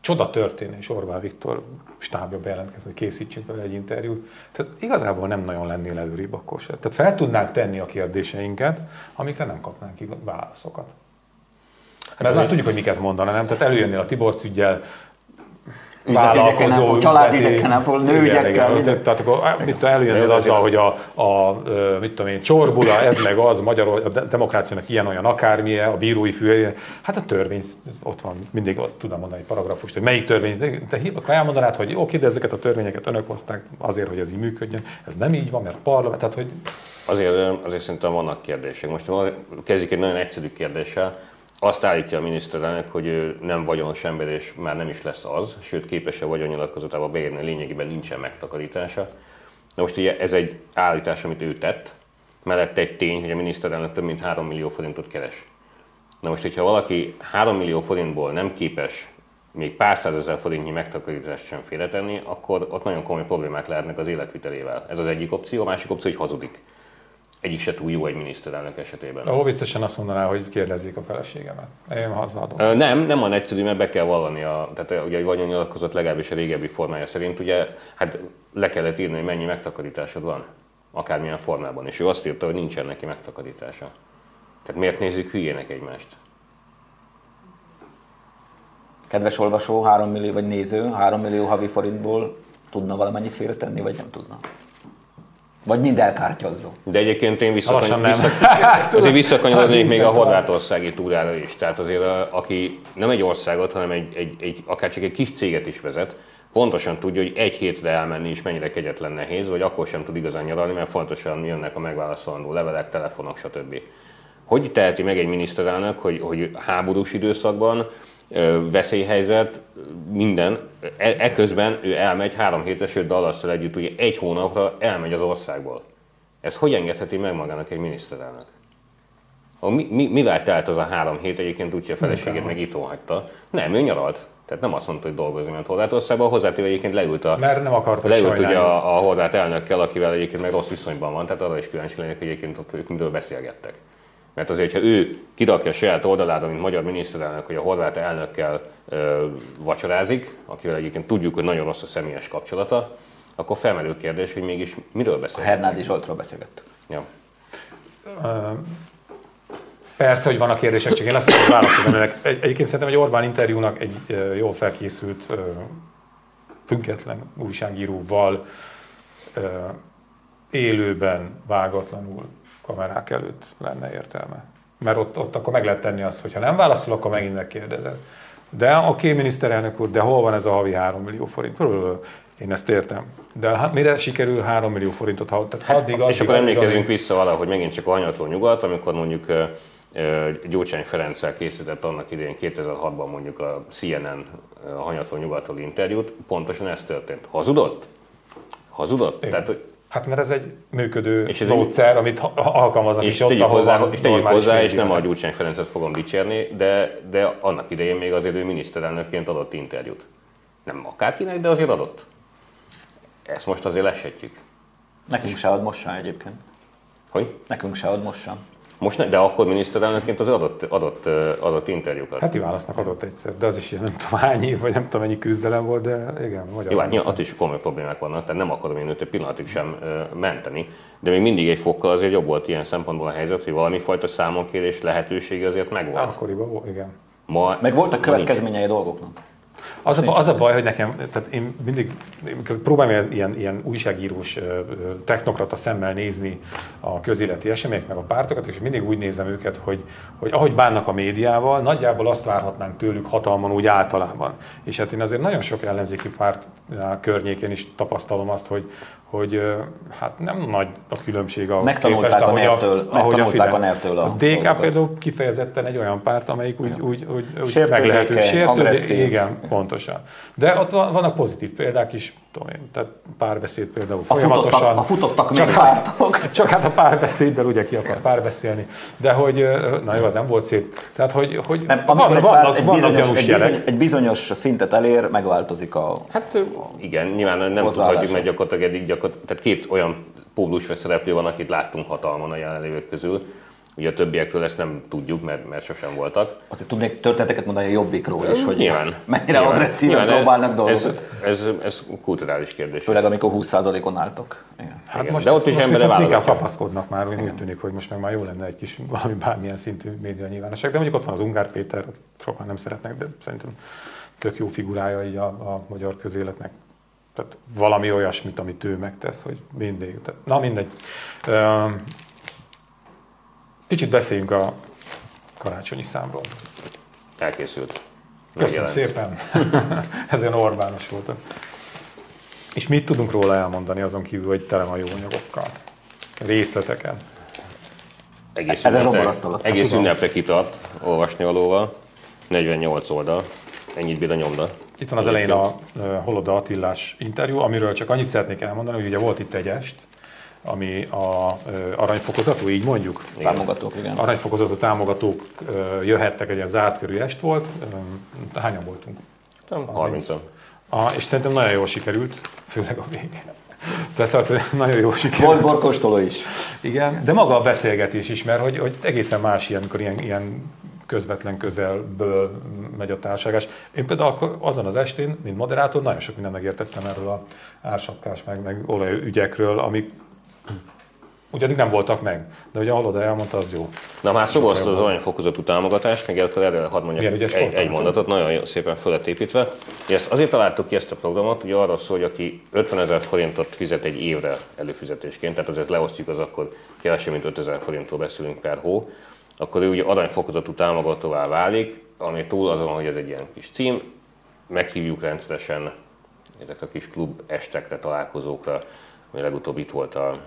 csoda történne, és Orbán Viktor stábja bejelentkezni, hogy készítsünk vele egy interjút, tehát igazából nem nagyon lennél előrébb akkor se. Tehát fel tudnánk tenni a kérdéseinket, amikre nem kapnánk válaszokat. Mert már tudjuk, hogy miket mondana, nem? Tehát előjönnél a Tiborc ügyel, Üzletügyekkel nem fog, családügyekkel nem fog, nőügyekkel. minden. Tehát akkor mit előjönnél azzal, hogy a, a, mit tudom én, csorbula, ez meg az, magyar, a demokráciának ilyen olyan akármilyen, a bírói fülje, hát a törvény, ott van, mindig ott tudom mondani egy paragrafust, hogy melyik törvény, de te akkor elmondanád, hogy oké, de ezeket a törvényeket önök hozták azért, hogy ez így működjön. Ez nem így van, mert parlament, tehát hogy... Azért, azért szerintem vannak kérdések. Most kezdjük egy nagyon egyszerű kérdéssel azt állítja a miniszterelnök, hogy ő nem vagyonos ember, és már nem is lesz az, sőt képes a vagyonnyilatkozatába beírni, lényegében nincsen megtakarítása. Na most ugye ez egy állítás, amit ő tett, mellette egy tény, hogy a miniszterelnök több mint 3 millió forintot keres. Na most, hogyha valaki 3 millió forintból nem képes még pár százezer forintnyi megtakarítást sem félretenni, akkor ott nagyon komoly problémák lehetnek az életvitelével. Ez az egyik opció, a másik opció, hogy hazudik egyik se túl jó egy miniszterelnök esetében. Ó, viccesen azt mondaná, hogy kérdezzék a feleségemet. Én hazadom. Nem, nem van egyszerű, mert be kell vallani a, tehát ugye egy vagyonnyilatkozat legalábbis a régebbi formája szerint, ugye, hát le kellett írni, hogy mennyi megtakarításod van, akármilyen formában, és ő azt írta, hogy nincsen neki megtakarítása. Tehát miért nézzük hülyének egymást? Kedves olvasó, 3 millió, vagy néző, 3 millió havi forintból tudna valamennyit félretenni, vagy nem tudna? Vagy mind elkártyazza. De egyébként én visszakany... vissza... azért visszakanyarodnék még a horvátországi túrára is. Tehát azért, a, aki nem egy országot, hanem egy, egy, egy, akár csak egy kis céget is vezet, pontosan tudja, hogy egy hétre elmenni is mennyire kegyetlen nehéz, vagy akkor sem tud igazán nyaralni, mert fontosan jönnek a megválaszolandó levelek, telefonok, stb. Hogy teheti meg egy miniszterelnök, hogy, hogy háborús időszakban veszélyhelyzet, minden. E, eközben ő elmegy három hétre, sőt Dallasszal együtt ugye egy hónapra elmegy az országból. Ez hogy engedheti meg magának egy miniszterelnök? Mi, mi, mivel telt az a három hét? Egyébként úgy, hogy a feleségét meg itt hagyta. Nem, ő nyaralt. Tehát nem azt mondta, hogy dolgozni ment Horvátországban, hozzátéve egyébként leült, a, Mert nem akarta leült ugye a, a horvát elnökkel, akivel egyébként meg rossz viszonyban van, tehát arra is kíváncsi lennék, hogy egyébként ott ők miről beszélgettek. Mert azért, ha ő kirakja a saját oldalára, mint magyar miniszterelnök, hogy a horvát elnökkel ö, vacsorázik, akivel egyébként tudjuk, hogy nagyon rossz a személyes kapcsolata, akkor felmerül kérdés, hogy mégis miről beszél. Hernádi Zsoltról beszélgett. Ja. Persze, hogy vannak kérdések, csak én azt mondom, válaszolom ennek. Egy, egyébként szerintem egy Orbán interjúnak egy jól felkészült, független újságíróval élőben, vágatlanul kamerák előtt lenne értelme. Mert ott, ott akkor meg lehet tenni azt, hogy ha nem válaszol, akkor megint megkérdezed. De oké, okay, miniszterelnök úr, de hol van ez a havi 3 millió forint? Én ezt értem. De hát mire sikerül 3 millió forintot? Ha, tehát hát, addig, addig, és akkor emlékezünk addig, vissza valahogy megint csak a hanyatló nyugat, amikor mondjuk Gyurcsány Ferenccel készített annak idején 2006-ban mondjuk a CNN hanyatló nyugatról interjút, pontosan ez történt. Hazudott? Hazudott? Igen. Tehát, Hát mert ez egy működő és ez módszer, egy... amit alkalmaznak és, és ott, ahol hozzá, van És tegyük hozzá, és nem a Gyurcsány Ferencet fogom dicsérni, de, de annak idején még azért ő miniszterelnökként adott interjút. Nem akárkinek, de azért adott. Ezt most azért leshetjük. Nekünk se ad most sem egyébként. Hogy? Nekünk se ad most sem. Most ne, de akkor miniszterelnökként az adott, adott, adott interjúkat. Heti válasznak adott egyszer, de az is ilyen nem tudom hány év, vagy nem tudom mennyi küzdelem volt, de igen. Magyar Jó, hát nyilván, ott is komoly problémák vannak, tehát nem akarom én őt egy pillanatig sem menteni, de még mindig egy fokkal azért jobb volt ilyen szempontból a helyzet, hogy valami fajta számonkérés lehetősége azért megvolt. Akkoriban volt, igen. Ma, Meg voltak következményei dolgoknak. Az a, az a baj, hogy nekem, tehát én mindig próbálom ilyen, ilyen újságírós technokrata szemmel nézni a közéleti események, meg a pártokat, és mindig úgy nézem őket, hogy, hogy ahogy bánnak a médiával, nagyjából azt várhatnánk tőlük hatalmon úgy általában. És hát én azért nagyon sok ellenzéki párt környékén is tapasztalom azt, hogy, hogy hát nem nagy a különbség ahhoz megtanulták képest, ahogy a, NER-től, ahogy a, Fidel. a NER-től a, a DK például kifejezetten egy olyan párt, amelyik úgy, úgy, úgy, úgy meglehető sértő, igen, pontosan. De ott vannak pozitív példák is, tudom én, tehát párbeszéd például a folyamatosan. Futottak, a futottak csak, pártok. Csak hát a párbeszéddel ugye ki akar párbeszélni. De hogy, na jó, az nem volt szép. Tehát, hogy, hogy nem, van, vannak, vannak, egy, bizonyos, egy, bizonyos, egy bizonyos szintet elér, megváltozik a Hát igen, nyilván nem tudhatjuk, mert gyakorlatilag eddig gyakorlatilag, tehát két olyan póblus szereplő van, akit láttunk hatalmon a jelenlévők közül, Ugye a többiekről ezt nem tudjuk, mert, mert sosem voltak. Azért tudnék történeteket mondani a jobbikról is, hogy nyilván, mennyire nyilván, agresszíven nyilván, próbálnak dolgozni. Ez, ez, ez kulturális kérdés. Főleg amikor 20%-on álltok. Igen. Hát Igen. most, De ott is embere válogatja. kapaszkodnak már, úgy tűnik, hogy most meg már jó lenne egy kis valami bármilyen szintű média nyilvánosság. De mondjuk ott van az Ungár Péter, sokan nem szeretnek, de szerintem tök jó figurája így a, a magyar közéletnek. Tehát valami olyasmit, amit ő megtesz, hogy mindig. Tehát, na mindegy. Kicsit beszéljünk a karácsonyi számról. Elkészült. Köszönöm Megjelent. szépen. Ezen Orbános voltam. És mit tudunk róla elmondani azon kívül, hogy tele van jó anyagokkal? Részleteken. Egész Ez zsoborasztalat. Egész ünnepre kitart olvasni valóval. 48 oldal. Ennyit bír a nyomda. Itt van az elején a Holoda Attillás interjú, amiről csak annyit szeretnék elmondani, hogy ugye volt itt egy est, ami a ö, aranyfokozatú, így mondjuk. Támogatók, igen. Aranyfokozatú támogatók ö, jöhettek, egy ilyen zárt körű est volt. Ö, Hányan voltunk? 30 Ah, és szerintem nagyon jól sikerült, főleg a vége. Hogy nagyon jól sikerült. Volt borkostoló is. Igen, de maga a beszélgetés is, mert hogy, hogy egészen más ilyen, amikor ilyen, ilyen közvetlen közelből megy a társadalás. Én például akkor azon az estén, mint moderátor, nagyon sok mindent megértettem erről a ársapkás, meg, meg olajügyekről, amik ugyanig nem voltak meg. De ugye Haloda elmondta, az jó. Na már volt az aranyfokozatú támogatást, meg akkor erre hadd mondjak egy, voltam? egy mondatot, nagyon szépen föl lett építve. Ezt azért találtuk ki ezt a programot, hogy arról szól, hogy aki 50 ezer forintot fizet egy évre előfizetésként, tehát azért leosztjuk, az akkor kevesebb, mint 5 ezer forintról beszélünk per hó, akkor ő ugye aranyfokozatú támogatóvá válik, ami túl azon, hogy ez egy ilyen kis cím, meghívjuk rendszeresen ezekre a kis klub estekre, találkozókra, ami legutóbb itt volt a,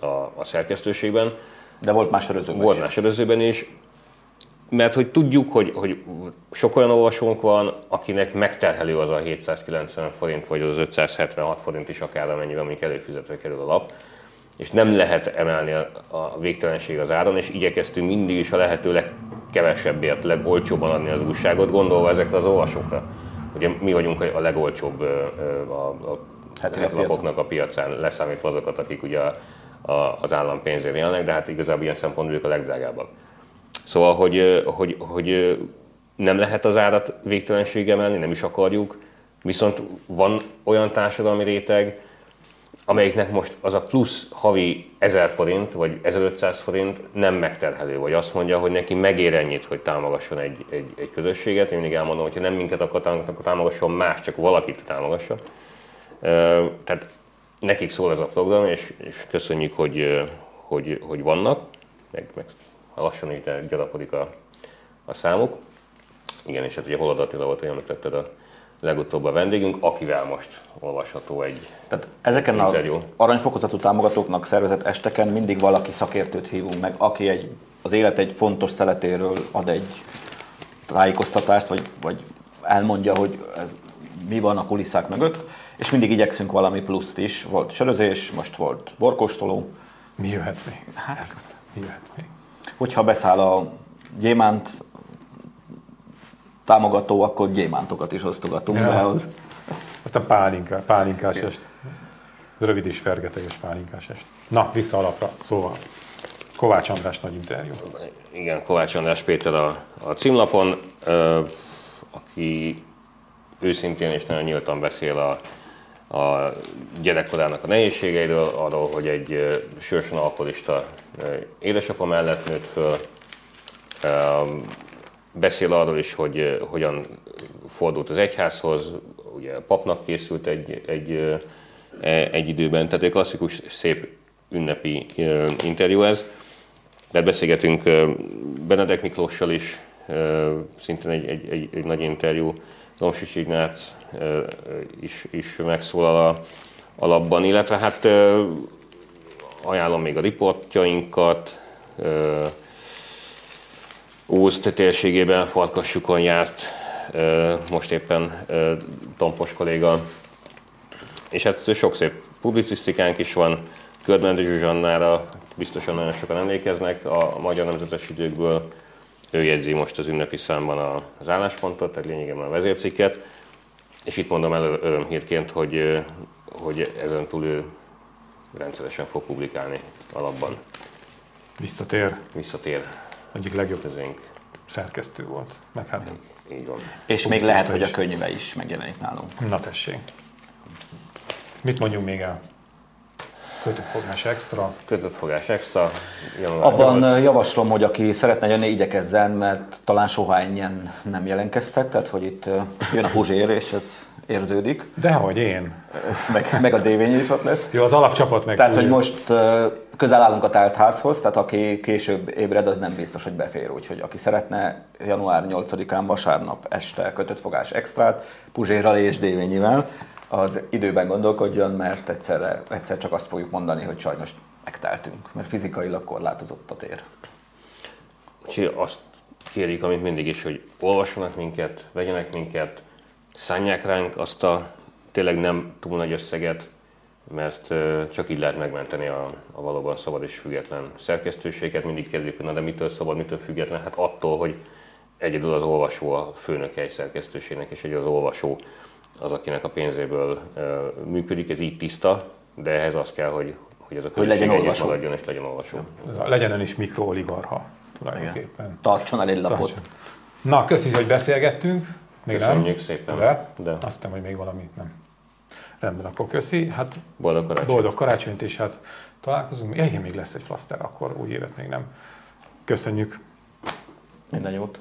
a, a szerkesztőségben, De volt más örözőben volt is. más előzőben is, mert hogy tudjuk, hogy, hogy sok olyan olvasónk van, akinek megterhelő az a 790 forint, vagy az 576 forint is akár amennyivel, amik előfizetve kerül a lap, és nem lehet emelni a, a végtelenség az áron, és igyekeztünk mindig is a lehető legkevesebbért, legolcsóbban adni az újságot, gondolva ezekre az olvasókra. Ugye mi vagyunk a legolcsóbb a, a Heti lappiacon. lapoknak a piacán, leszámítva azokat, akik ugye a, a, az állam pénzért élnek, de hát igazából ilyen szempontból ők a legdrágábbak. Szóval, hogy, hogy, hogy nem lehet az árat végtelenség emelni, nem is akarjuk, viszont van olyan társadalmi réteg, amelyiknek most az a plusz havi 1000 forint vagy 1500 forint nem megterhelő, vagy azt mondja, hogy neki megér ennyit, hogy támogasson egy, egy, egy közösséget. Én mindig elmondom, hogy nem minket akar támogatni, akkor támogasson más, csak valakit támogasson. Ö, Tehát nekik szól ez a program, és, és köszönjük, hogy, hogy, hogy vannak, meg, meg lassan így gyarapodik a, a számuk. Igen, és hát ugye Holod Attila volt, hogy említetted a legutóbb a vendégünk, akivel most olvasható egy Tehát ezeken Interjú. az aranyfokozatú támogatóknak szervezett esteken mindig valaki szakértőt hívunk meg, aki egy, az élet egy fontos szeletéről ad egy tájékoztatást, vagy, vagy elmondja, hogy ez mi van a kulisszák mögött, és mindig igyekszünk valami pluszt is. Volt sörözés, most volt borkóstoló. Mi jöhet még? Hát, mi jöhet még? Hogyha beszáll a gyémánt támogató, akkor gyémántokat is osztogatunk Ja. be ahhoz. Aztán pálinka, pálinkás est. Rövid és fergeteges pálinkás est. Na, vissza alapra. Szóval, Kovács András nagy interjú. Igen, Kovács András Péter a, a címlapon, ö, aki őszintén és nagyon nyíltan beszél a, a gyerekkorának a nehézségeiről, arról, hogy egy sősorsan alkoholista édesapa mellett nőtt föl. Beszél arról is, hogy hogyan fordult az egyházhoz, ugye papnak készült egy, egy, e- egy időben, tehát egy klasszikus, szép ünnepi interjú ez. De beszélgetünk Benedek Miklóssal is, szintén egy, egy, egy, egy nagy interjú, Domsis Ignác is, is megszólal a, a labban, illetve hát ajánlom még a riportjainkat, ö, Ózd térségében Farkassukon járt most éppen Tompos kolléga, és hát sok szép publicisztikánk is van, Kördmendi Zsuzsannára biztosan nagyon sokan emlékeznek a Magyar Nemzetes Időkből. Ő jegyzi most az ünnepi számban az álláspontot, tehát lényegében a vezércikket. És itt mondom el örömhírként, hogy, hogy ezen túl ő rendszeresen fog publikálni alapban. Visszatér, Visszatér egyik legjobb közénk. szerkesztő volt. Meg hát, Így van. És még lehet, hogy a könyve is megjelenik nálunk. na tessék. Mit mondjunk még el? Kötőfogás extra. Kötött fogás extra. január Abban 8. javaslom, hogy aki szeretne jönni, igyekezzen, mert talán soha ennyien nem jelentkeztek, tehát hogy itt jön a Puzsér, és ez érződik, Dehogy én. meg, meg a Dévény is ott lesz. Jó, az alapcsapat meg Tehát, úgy- hogy most közel állunk a tált házhoz, tehát aki később ébred, az nem biztos, hogy befér. Úgyhogy aki szeretne január 8-án vasárnap este kötött fogás extrát, Puzsérral és Dévényivel, az időben gondolkodjon, mert egyszerre, egyszer csak azt fogjuk mondani, hogy sajnos megteltünk, mert fizikailag korlátozott a tér. Úgyhogy azt kérjük, amit mindig is, hogy olvassanak minket, vegyenek minket, szánják ránk azt a tényleg nem túl nagy összeget, mert csak így lehet megmenteni a, a valóban szabad és független szerkesztőséget. Mindig kérdezik, hogy na de mitől szabad, mitől független? Hát attól, hogy egyedül az olvasó a főnök egy szerkesztőségnek, és egy az olvasó az, akinek a pénzéből működik, ez így tiszta, de ehhez az kell, hogy, hogy ez a Hogy legyen olvasó. maradjon és legyen olvasó. Ez a- legyen ön is mikrooligarha tulajdonképpen. Tartson el egy lapot. Tartson. Na, köszönjük, hogy beszélgettünk. Még Köszönjük nem? szépen. De? De. Azt hiszem, hogy még valamit nem. Rendben, akkor köszi. Hát Boldog karácsonyt! boldog karácsonyt, és hát találkozunk. Ja, igen, még lesz egy flaster, akkor új évet még nem. Köszönjük. Minden jót.